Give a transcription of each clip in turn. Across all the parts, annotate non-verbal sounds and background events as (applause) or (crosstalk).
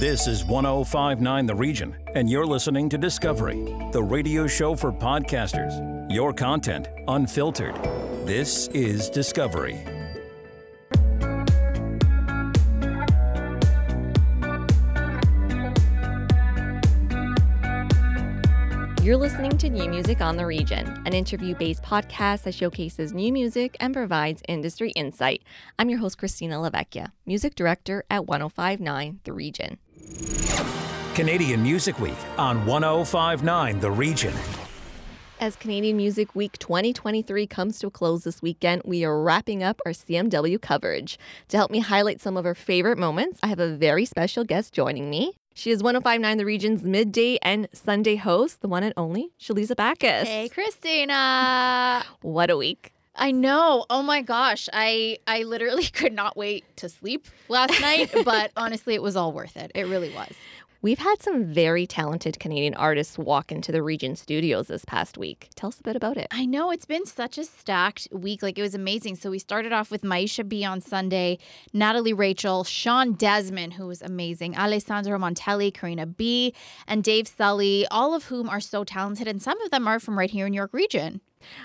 This is 1059 The Region, and you're listening to Discovery, the radio show for podcasters. Your content unfiltered. This is Discovery. You're listening to New Music on the Region, an interview based podcast that showcases new music and provides industry insight. I'm your host, Cristina Lavecchia, music director at 1059 The Region. Canadian Music Week on 1059 The Region. As Canadian Music Week 2023 comes to a close this weekend, we are wrapping up our CMW coverage. To help me highlight some of our favorite moments, I have a very special guest joining me. She is 1059 The Region's midday and Sunday host, the one and only Shaliza Bacchus. Hey, Cristina. What a week. I know. Oh my gosh. I I literally (laughs) could not wait to sleep last night, (laughs) but honestly it was all worth it. It really was. We've had some very talented Canadian artists walk into the Region studios this past week. Tell us a bit about it. I know it's been such a stacked week. Like it was amazing. So we started off with Maisha B on Sunday, Natalie Rachel, Shawn Desman, who was amazing, Alessandro Montelli, Karina B, and Dave Sully, all of whom are so talented. And some of them are from right here in York Region.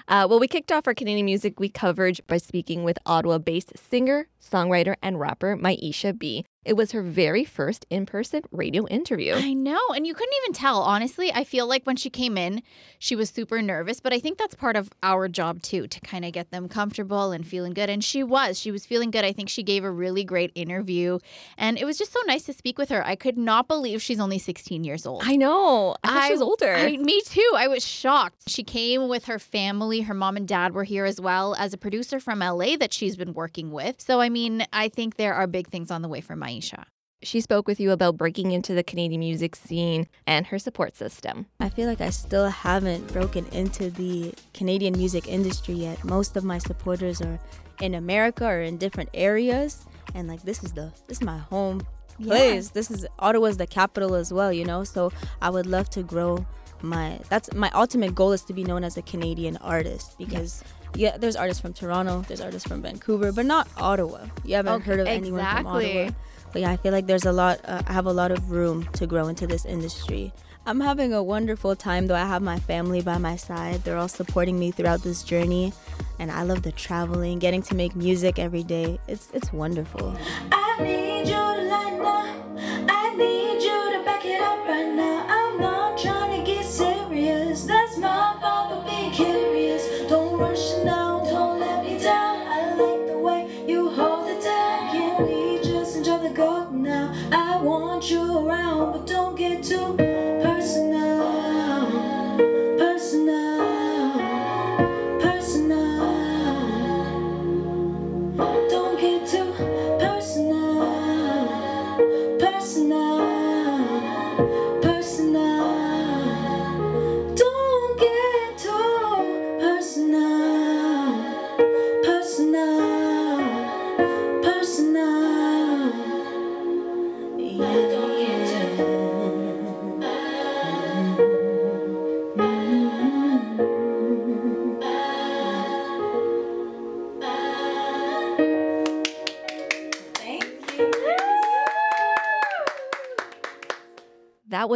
Uh, well, we kicked off our Canadian Music Week coverage by speaking with Ottawa based singer, songwriter, and rapper Maisha B. It was her very first in person radio interview. I know. And you couldn't even tell. Honestly, I feel like when she came in, she was super nervous, but I think that's part of our job too, to kind of get them comfortable and feeling good. And she was. She was feeling good. I think she gave a really great interview. And it was just so nice to speak with her. I could not believe she's only 16 years old. I know. I, she was older. I, me too. I was shocked. She came with her family. Her mom and dad were here as well as a producer from LA that she's been working with. So, I mean, I think there are big things on the way for Maisha. She spoke with you about breaking into the Canadian music scene and her support system. I feel like I still haven't broken into the Canadian music industry yet. Most of my supporters are in America or in different areas, and like this is the this is my home place. Yeah. This is Ottawa's the capital as well, you know. So I would love to grow my that's my ultimate goal is to be known as a Canadian artist because. Yes yeah, there's artists from Toronto, there's artists from Vancouver, but not Ottawa. You haven't okay, heard of anyone exactly. from Ottawa. But yeah, I feel like there's a lot. Uh, I have a lot of room to grow into this industry. I'm having a wonderful time though. I have my family by my side. They're all supporting me throughout this journey, and I love the traveling, getting to make music every day. It's it's wonderful.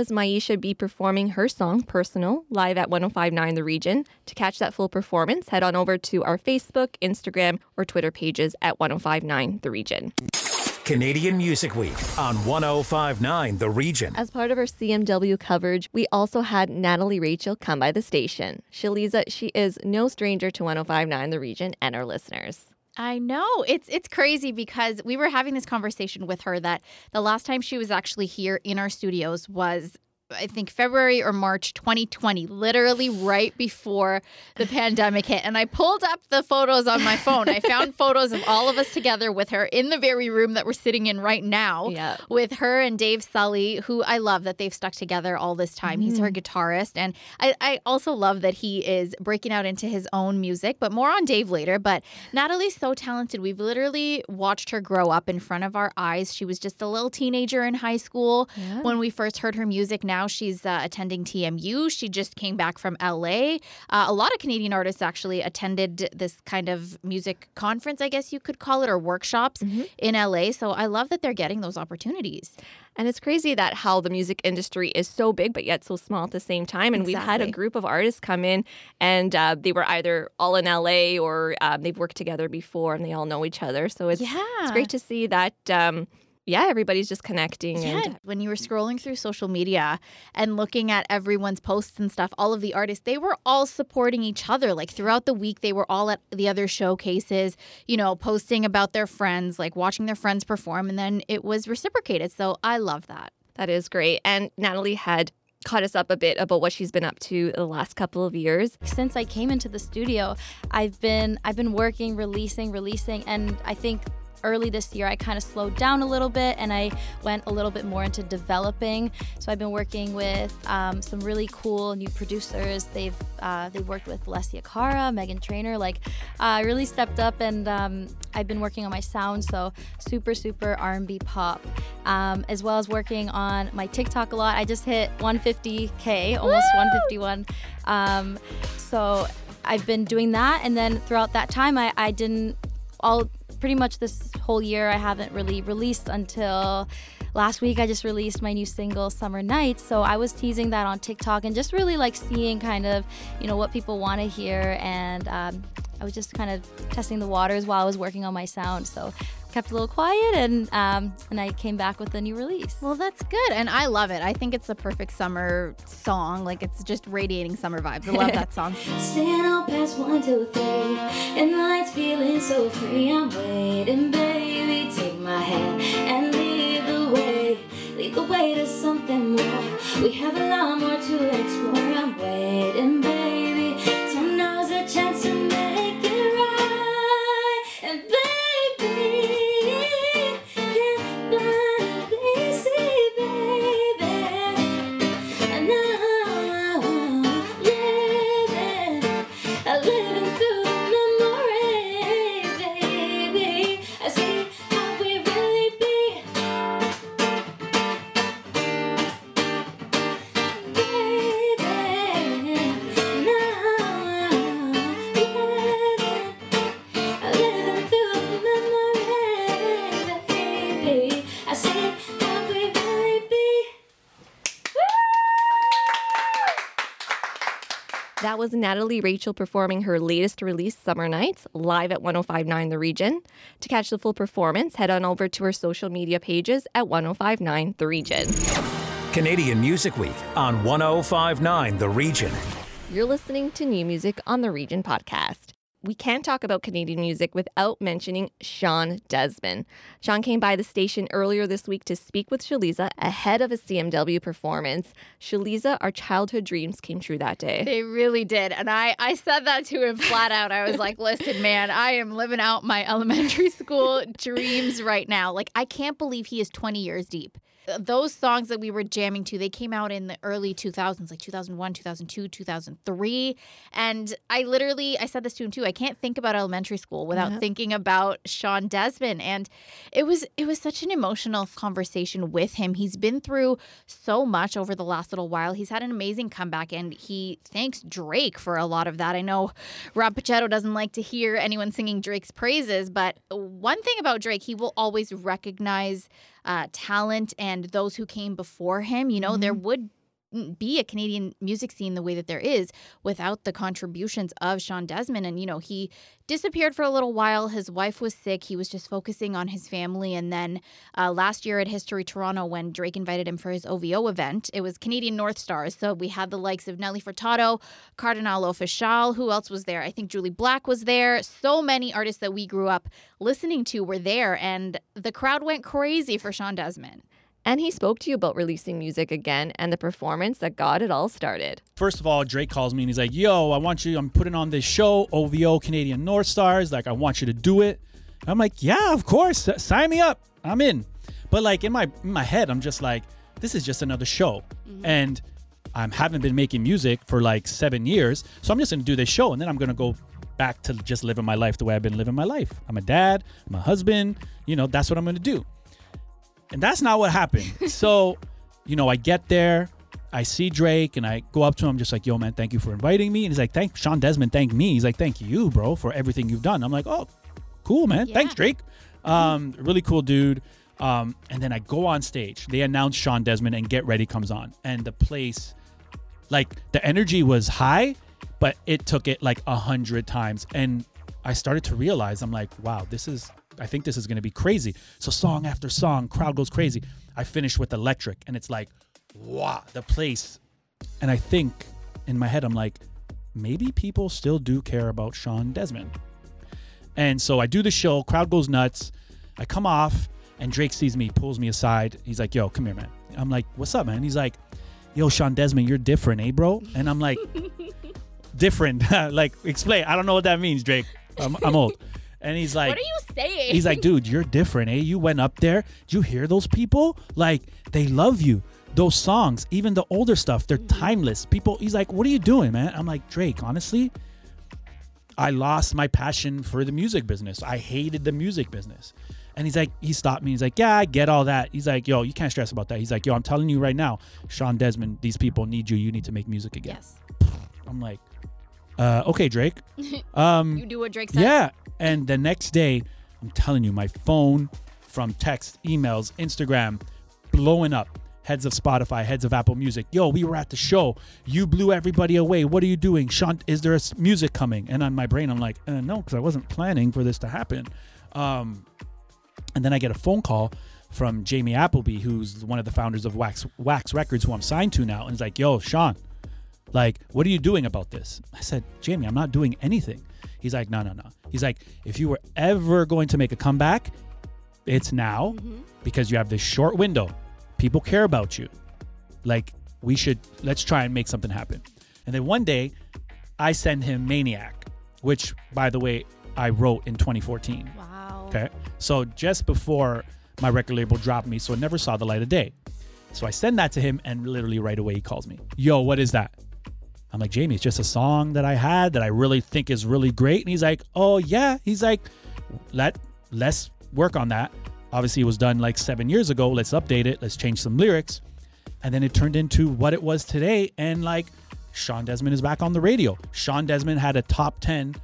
That was Maisha B performing her song Personal live at 1059 The Region. To catch that full performance, head on over to our Facebook, Instagram, or Twitter pages at 1059 The Region. Canadian Music Week on 1059 The Region. As part of our CMW coverage, we also had Natalie Rachel come by the station. Shaliza, she is no stranger to 1059 The Region and our listeners. I know. It's it's crazy because we were having this conversation with her that the last time she was actually here in our studios was I think February or March 2020, literally right before the pandemic hit. And I pulled up the photos on my phone. I found (laughs) photos of all of us together with her in the very room that we're sitting in right now yeah. with her and Dave Sully, who I love that they've stuck together all this time. Mm. He's her mm-hmm. guitarist. And I, I also love that he is breaking out into his own music, but more on Dave later. But Natalie's so talented. We've literally watched her grow up in front of our eyes. She was just a little teenager in high school yeah. when we first heard her music. Now now she's uh, attending TMU. She just came back from LA. Uh, a lot of Canadian artists actually attended this kind of music conference, I guess you could call it, or workshops Mhm. in LA. So I love that they're getting those opportunities. And it's crazy that how the music industry is so big, but yet so small at the same time. And we've had a group of artists come in, and uh, they were either all in LA or um, they've worked together before, and they all know each other. So it's yeah. it's great to see that. Um, yeah, everybody's just connecting. Yeah, And when you were mm. scrolling through social media and looking at everyone's posts and stuff, all of the artists, they were all supporting each other. Like throughout the week, they were all at the other showcases, you know, posting about their friends, like watching their friends perform, and then it was reciprocated. So I love that. that is great. And Natalie had caught us up a bit about what she's been up to the last couple of years. since I came into the studio, I've been I've been working, releasing, releasing, and I think early this year I kind of slowed down a little bit and I went a little bit more into developing. So I've been working with um, some really cool new producers. They've uh, they've worked with Alessia Cara, Meghan Trainor. Like uh, I really stepped up and um, I've been working on my sound. So super super R&B pop, um, as well as working on my TikTok a lot. I just hit 150k, almost 151. Um, so I've been doing that, and then throughout that time, I, I didn't all pretty much this whole year I haven't really released until last week. I just released my new single Summer Nights, so I was teasing that on TikTok and just really like seeing kind of you know what people want to hear, and um, I was just kind of testing the waters while I was working on my sound. So kept a little quiet, and um, and I came back with a new release. Well, that's good. And I love it. I think it's the perfect summer song. Like it's just radiating summer vibes. I love that (laughs) song. Staying out past one, two, three, and the lights feeling so free. I'm waiting, baby. Take my hand and lead the way. Lead the way to something more. We have a lot more to explore. I'm waiting, baby. Was Natalie Rachel performing her latest release, Summer Nights, live at 1059 The Region. To catch the full performance, head on over to her social media pages at 1059 The Region. Canadian Music Week on 1059 The Region. You're listening to New Music on the Region podcast. We can't talk about Canadian music without mentioning Shawn Desman. Shawn came by the station earlier this week to speak with Shaliza ahead of a CMW performance. Shaliza, our childhood dreams came true that day. They really did. And I, I said that to him flat out. I was like, listen, man, I am living out my elementary school (laughs) dreams right now. Like, I can't believe he is 20 years deep. Those songs that we were jamming to, they came out in the early 2000s, like 2001, 2002, 2003. And I literally, I said this to him too. I can't think about elementary school without Yeah. thinking about Shawn Desman. And it was, it was such an emotional conversation with him. He's been through so much over the last little while. He's had an amazing comeback, and he thanks Drake for a lot of that. I know Rob Pachetto doesn't like to hear anyone singing Drake's praises, but one thing about Drake, he will always recognize uh, talent and those who came before him. You know, there would be a Canadian music scene the way that there is without the contributions of Shawn Desman. And, you know, he disappeared for a little while. His wife was sick. He was just focusing on his family. And then uh, last year at History Toronto, when Drake invited him for his OVO event, it was Canadian North Stars. So we had the likes of Nelly Furtado, Kardinal Offishall. Who else was there? I think Jully Black was there. So many artists that we grew up listening to were there. And the crowd went crazy for Shawn Desman. And he spoke to you about releasing music again and the performance that got it all started. First of all, Drake calls me and he's like, "Yo, I want you. I'm putting on this show, OVO Canadian North Stars. Like, I want you to do it." I'm like, "Yeah, of course. Sign me up. I'm in." But like in my in my head, I'm just like, "This is just another show," mm-hmm. and I haven't been making music for like seven years, so I'm just gonna do this show, and then I'm gonna go back to just living my life the way I've been living my life. I'm a dad. I'm a husband. You know, that's what I'm gonna do. And that's not what happened. (laughs) so, you know, I get there. I see Drake and I go up to him just like, yo, man, thank you for inviting me. And he's like, thank Shawn Desman, thank me. He's like, thank you, bro, for everything you've done. I'm like, oh, cool, man. Yeah. Thanks, Drake. Um, really cool dude. Um, and then I go on stage. They announce Shawn Desman and Get Ready comes on. And the place, like the energy was high, but it took it like a hundred times. And I started to realize, I'm like, wow, this is I think this is gonna be crazy. So song after song, crowd goes crazy. I finish with electric and it's like, wow, the place. And I think in my head, I'm like, maybe people still do care about Shawn Desman. And so I do the show, crowd goes nuts. I come off, and Drake sees me, pulls me aside. He's like, yo, come here, man. I'm like, what's up, man? He's like, yo, Shawn Desman, you're different, eh, bro? And I'm like, (laughs) different. (laughs) like, explain. I don't know what that means, Drake. I'm, I'm old. And he's like, what are you saying? He's like, dude, you're different, eh? You went up there. Did you hear those people? Like, they love you. Those songs, even the older stuff, they're timeless. People, he's like, what are you doing, man? I'm like, Drake, honestly, I lost my passion for the music business. I hated the music business. And he's like, he stopped me. He's like, yeah, I get all that. He's like, yo, you can't stress about that. He's like, yo, I'm telling you right now, Shawn Desman, these people need you. You need to make music again. yes. I'm like, uh, okay, Drake. (laughs) Um, You do what Drake says. yeah. And the next day, I'm telling you, my phone from text, emails, Instagram, blowing up. Heads of Spotify, heads of Apple Music. Yo, we were at the show. You blew everybody away. What are you doing? Shawn, is there music coming? And on my brain, I'm like, uh, no, because I wasn't planning for this to happen. Um, and then I get a phone call from Jamie Appleby, who's one of the founders of Wax Wax Records, who I'm signed to now. And he's like, yo, Shawn, like, what are you doing about this? I said, Jamie, I'm not doing anything. He's like, no, no, no. He's like, if you were ever going to make a comeback, it's now mm-hmm. because you have this short window. People care about you. Like, we should, let's try and make something happen. And then one day, I send him Maniac, which, by the way, I wrote in 2014. Wow. Okay. So just before my record label dropped me, so it never saw the light of day. So I send that to him, and literally right away he calls me. Yo, what is that? I'm like, Jamie, it's just a song that I had that I really think is really great. And he's like, Oh yeah. He's like, let let's work on that. Obviously, it was done like seven years ago. Let's update it. Let's change some lyrics. And then it turned into what it was today. And like, Shawn Desman is back on the radio. Shawn Desman had a top 10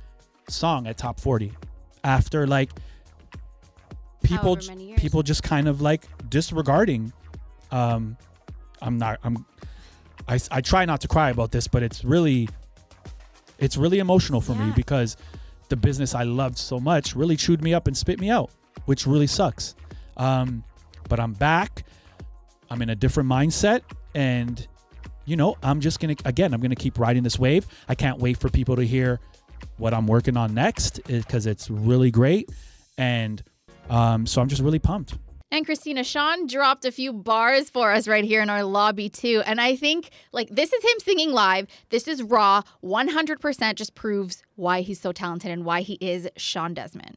song at top 40 after like people However many years. people just kind of like disregarding um i'm not i'm I, I try not to cry about this but it's really it's really emotional for me because the business i loved so much really chewed me up and spit me out which really sucks. Um but i'm back. I'm in a different mindset and you know i'm just gonna again i'm gonna keep riding this wave. I can't wait for people to hear what i'm working on next because it's really great. And um, so i'm just really pumped And Cristina, Shawn dropped a few bars for us right here in our lobby too. And I think like this is him singing live. This is raw. 100% just proves why he's so talented and why he is Shawn Desman.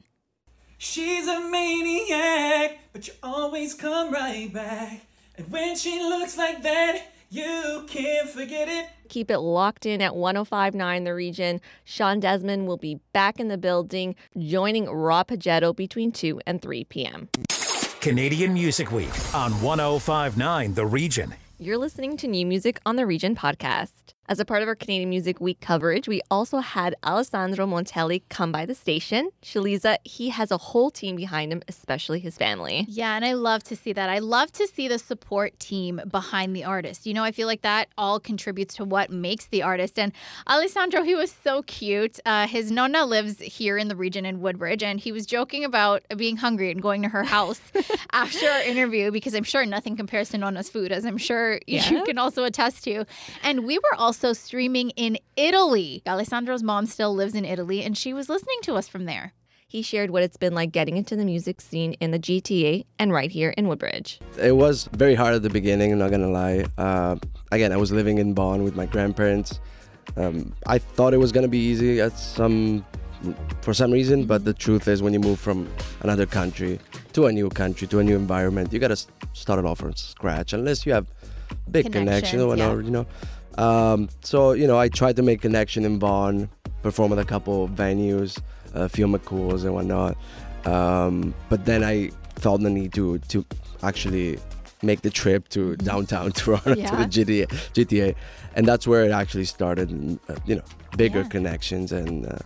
She's a maniac, but you always come right back. And when she looks like that, you can't forget it. Keep it locked in at 1059 The Region. Shawn Desman will be back in the building, joining Rob Pagetto between 2 and 3 p.m. Canadian Music Week on 1059 The Region. You're listening to New Music on the Region podcast. As a part of our Canadian Music Week coverage, we also had Alessandro Montelli come by the station. Shaliza, he has a whole team behind him, especially his family. Yeah, and I love to see that. I love to see the support team behind the artist. You know, I feel like that all contributes to what makes the artist. And Alessandro, he was so cute. Uh, his nonna lives here in the region in Woodbridge, and he was joking about being hungry and going to her house (laughs) after our interview because I'm sure nothing compares to nonna's food, as I'm sure you can also attest to. And we were also streaming in Italy. Alessandro's mom still lives in Italy, and she was listening to us from there. He shared what it's been like getting into the music scene in the GTA and right here in Woodbridge. It was very hard at the beginning, I'm not gonna lie. Uh, again, I was living in Vaughan with my grandparents. Um, I thought it was gonna be easy at some, for some reason, but the truth is, when you move from another country to a new country to a new environment, you gotta start it off from scratch. Unless you have big connections or Connections, whatnot, you know. Um, so you know, I tried to make connection in Vaughan, perform at a couple of venues, uh, film McCool's and whatnot. Um, but then I felt the need to to actually make the trip to downtown (laughs) Toronto to the GTA, GTA, and that's where it actually started. and, uh, You know, bigger Yeah. connections and uh,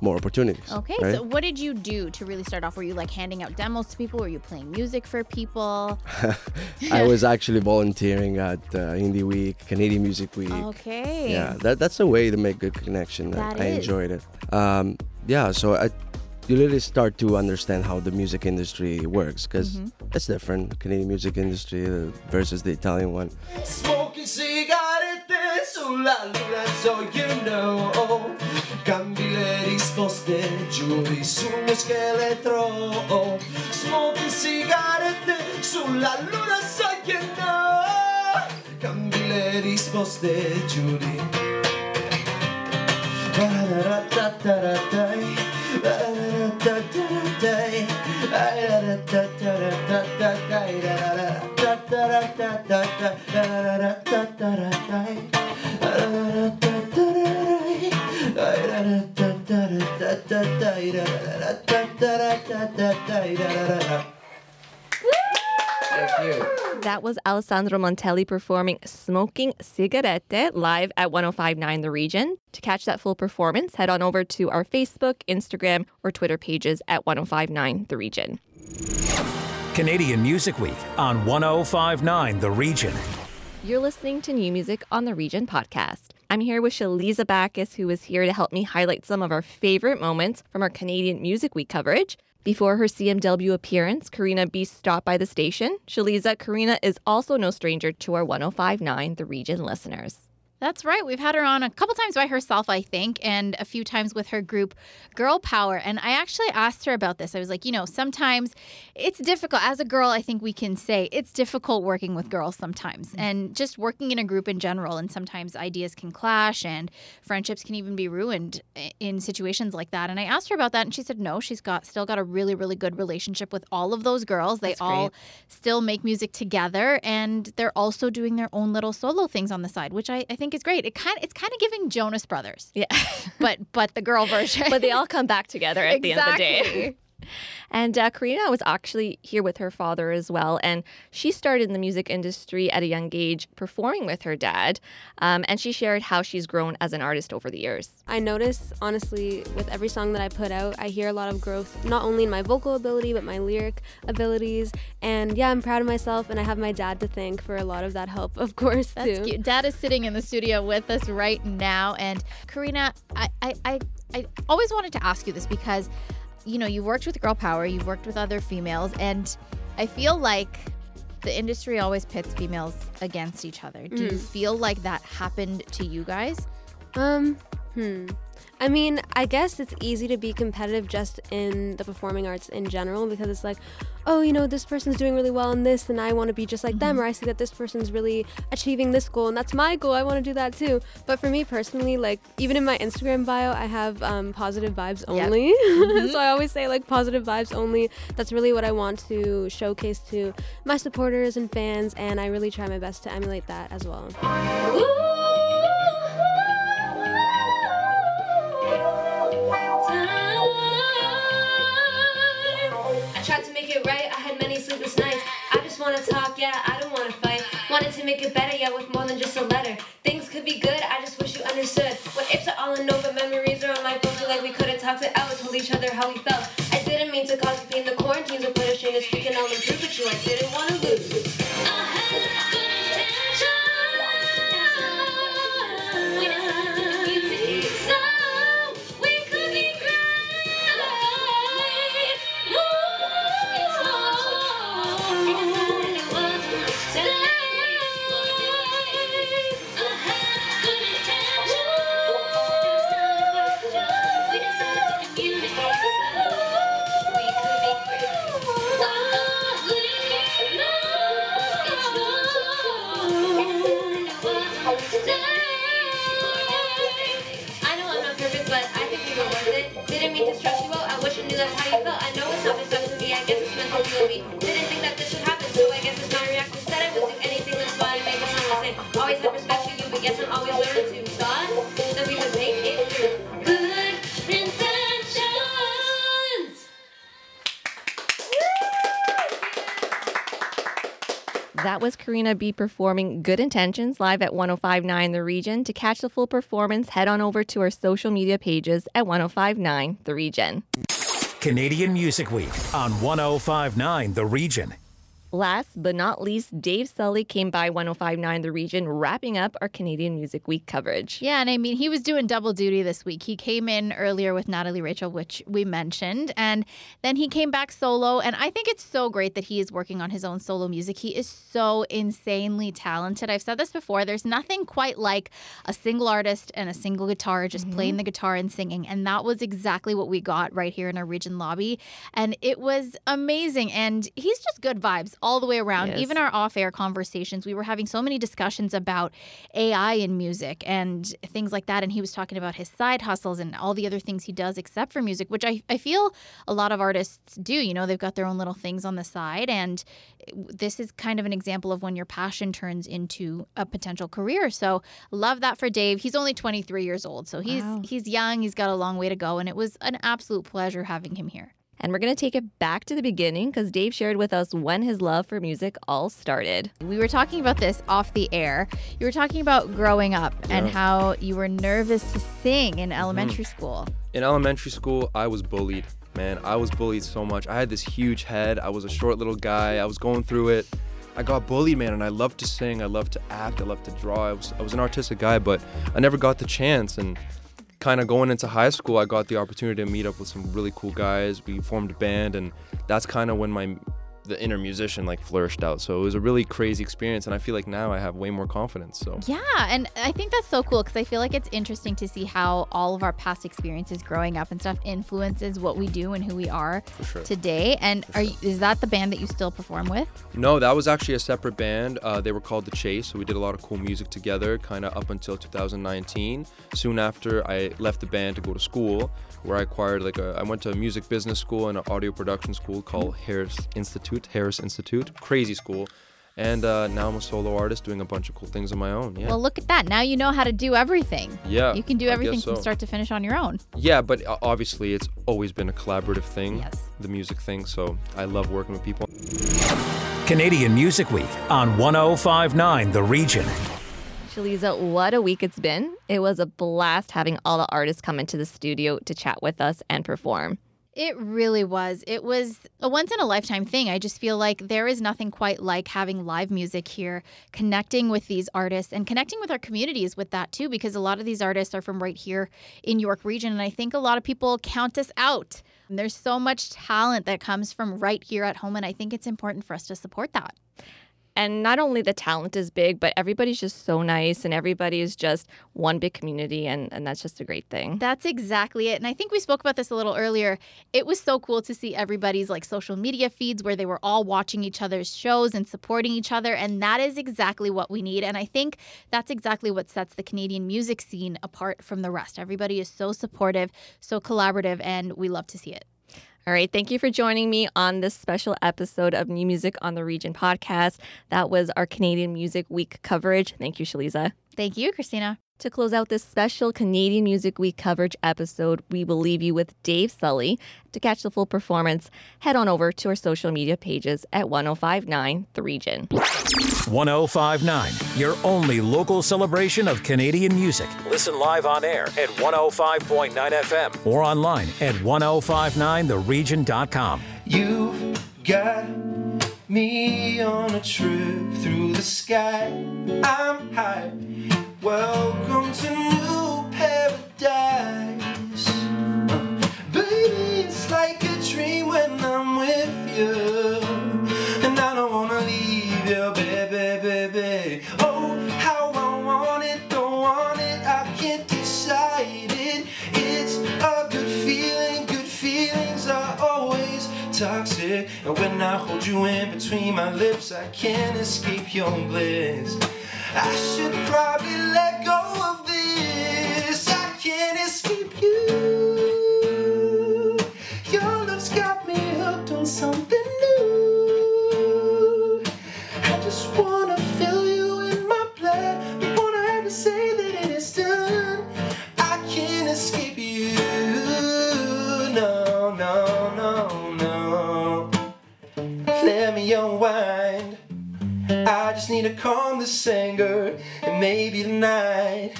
more opportunities. Okay, right? so what did you do to really start off? Were you like handing out demos to people? Were you playing music for people? (laughs) I was actually volunteering at uh, Indie Week, Canadian Music Week. Okay. Yeah, that, that's a way to make good connection. I- That I is. enjoyed it. Um, yeah, so I, you really start to understand how the music industry works because Mm-hmm. it's different. Canadian music industry uh, versus the Italian one. Smoking sigarette so you know Cambi le risposte, fiori sul mio scheletro. Smoking sigarette sulla luna so che no? Cambi le risposte giuri. Bararatataratai Bararatataratai Bararatataratai Bararatataratai Bararatataratai That was Alessandro Montelli performing Smoking Cigarette live at 1059 The Region. To catch that full performance, head on over to our Facebook, Instagram, or Twitter pages at 1059 The Region. Canadian Music Week on 1059 The Region. You're listening to New Music on the Region podcast. I'm here with Shaliza Bacchus, who is here to help me highlight some of our favorite moments from our Canadian Music Week coverage. Before her CMW appearance, Karina B stopped by the station. Shaliza, Karina is also no stranger to our 1059 The Region listeners. That's right. We've had her on a couple times by herself, I think, and a few times with her group Girl Power. And I actually asked her about this. I was like, you know, sometimes it's difficult. As a girl, I think we can say it's difficult working with girls sometimes mm. and just working in a group in general. And sometimes ideas can clash and friendships can even be ruined in situations like that. And I asked her about that and she said, no, she's got still got a really, really good relationship with all of those girls. They That's all great. still make music together and they're also doing their own little solo things on the side, which I, I think is great. It kind it's kind of giving Jonas Brothers, Yeah. (laughs) but but the girl version. but they all come back together at the end of the day. Exactly. And uh, Karina was actually here with her father as well. And she started in the music industry at a young age, performing with her dad. Um, and she shared how she's grown as an artist over the years. I notice, honestly, with every song that I put out, I hear a lot of growth, not only in my vocal ability, but my lyric abilities. And yeah, I'm proud of myself, and I have my dad to thank for a lot of that help, (laughs) of course, That's too. cute. Dad is sitting in the studio with us right now. And Karina, I, I, I, I always wanted to ask you this because, you know, you've worked with Girl Power, you've worked with other females, and I feel like the industry always pits females against each other. Do you feel like that happened to you guys? Um, hmm. I mean, I guess it's easy to be competitive just in the performing arts in general because it's like, oh, you know, this person's doing really well in this and I want to be just like them, or I see that this person's really achieving this goal and that's my goal. I want to do that too. But for me personally, like, even in my Instagram bio, I have um, positive vibes Yep. only. (laughs) so I always say, like, positive vibes only. That's really what I want to showcase to my supporters and fans, and I really try my best to emulate that as well. I just wanna talk, yeah, I don't wanna fight. Wanted to make it better, yeah, with more than just a letter. Things could be good, I just wish you understood. What ifs are all in over, memories are on my phone. Feel like we could've talked it out, told each other how we felt. How you felt. I know it's not. I guess it's meant to be. Didn't think that this happen, so I guess it's my reaction. Said I would do anything that's fun make the same. Always have respect for you, but I'm always learning to thought that we would make it through. That was Karina B performing Good Intentions live at 1059 The Region. To catch the full performance, head on over to our social media pages at 1059 The Region. Canadian Music Week on 1059 The Region. Last but not least, Dave Sully came by 1059 The Region, wrapping up our Canadian Music Week coverage. Yeah, and I mean, he was doing double duty this week. He came in earlier with Natalie Rachel, which we mentioned, and then he came back solo. And I think it's so great that he is working on his own solo music. He is so insanely talented. I've said this before there's nothing quite like a single artist and a single guitar just mm-hmm. playing the guitar and singing. And that was exactly what we got right here in our region lobby. And it was amazing. And he's just good vibes all the way around. Yes. Even our off air conversations, we were having so many discussions about AI in music and things like that. And he was talking about his side hustles and all the other things he does except for music, which I, I feel a lot of artists do. You know, they've got their own little things on the side. And this is kind of an example of when your passion turns into a potential career. So love that for Dave. He's only 23 years old. So he's Wow. he's young. He's got a long way to go. And it was an absolute pleasure having him here. And we're going to take it back to the beginning because Dave shared with us when his love for music all started. We were talking about this off the air. You were talking about growing up and how you were nervous to sing in mm-hmm. elementary school. In elementary school, I was bullied. Man, I was bullied so much. I had this huge head. I was a short little guy. I was going through it. I got bullied, man, and I loved to sing. I loved to act. I loved to draw. I was I was an artistic guy, but I never got the chance. And kind of going into high school, I got the opportunity to meet up with some really cool guys. We formed a band, and that's kind of when my the inner musician like flourished out. So it was a really crazy experience, and I feel like now I have way more confidence. So Yeah, and I think that's so cool because I feel like it's interesting to see how all of our past experiences growing up and stuff influences what we do and who we are sure. today. And are you, is that the band that you still perform with? No, that was actually a separate band. Uh, they were called The Chase, so we did a lot of cool music together, kind of up until 2019. Soon after, I left the band to go to school, where I acquired like a. I went to a music business school and an audio production school called Harris Institute. Harris Institute, crazy school. And uh, now I'm a solo artist doing a bunch of cool things on my own. Yeah. Well, look at that. Now you know how to do everything. yeah. You can do I guess everything from start to finish on your own. Yeah, but uh, obviously it's always been a collaborative thing. Yes. The music thing. So I love working with people. Canadian Music Week on 1059 The Region. Shaliza, what a week it's been. It was a blast having all the artists come into the studio to chat with us and perform. It really was. It was a once in a lifetime thing. I just feel like there is nothing quite like having live music here, connecting with these artists and connecting with our communities with that too, because a lot of these artists are from right here in York Region. And I think a lot of people count us out. There's so much talent that comes from right here at home. And I think it's important for us to support that. And not only the talent is big, but everybody's just so nice and everybody is just one big community. And, and that's just a great thing. That's exactly it. And I think we spoke about this a little earlier. It was so cool to see everybody's like social media feeds where they were all watching each other's shows and supporting each other. And that is exactly what we need. And I think that's exactly what sets the Canadian music scene apart from the rest. Everybody is so supportive, so collaborative, and we love to see it. All right. Thank you for joining me on this special episode of New Music on the Region podcast. That was our Canadian Music Week coverage. Thank you, Shaliza. Thank you, Cristina. To close out this special Canadian Music Week coverage episode, we will leave you with Dave Sully. To catch the full performance, head on over to our social media pages at 1059 The Region. 1059, your only local celebration of Canadian music. Listen live on air at 105.9 FM or online at 1059theregion.com. You've got me on a trip through the sky. I'm high. Welcome to new paradise. Baby, it's like a dream when I'm with you. And I don't wanna leave you, baby, baby. Oh, how I want it, don't want it, I can't decide it. It's a good feeling, good feelings are always toxic. And when I hold you in between my lips, I can't escape your bliss. I should probably let go of need to calm this anger, and maybe tonight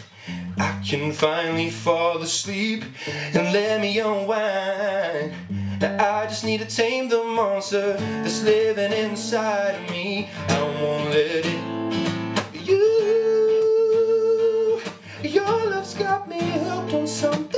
I can finally fall asleep and let me unwind. Now I just need to tame the monster that's living inside of me. I won't let it. You, your love's got me hooked on something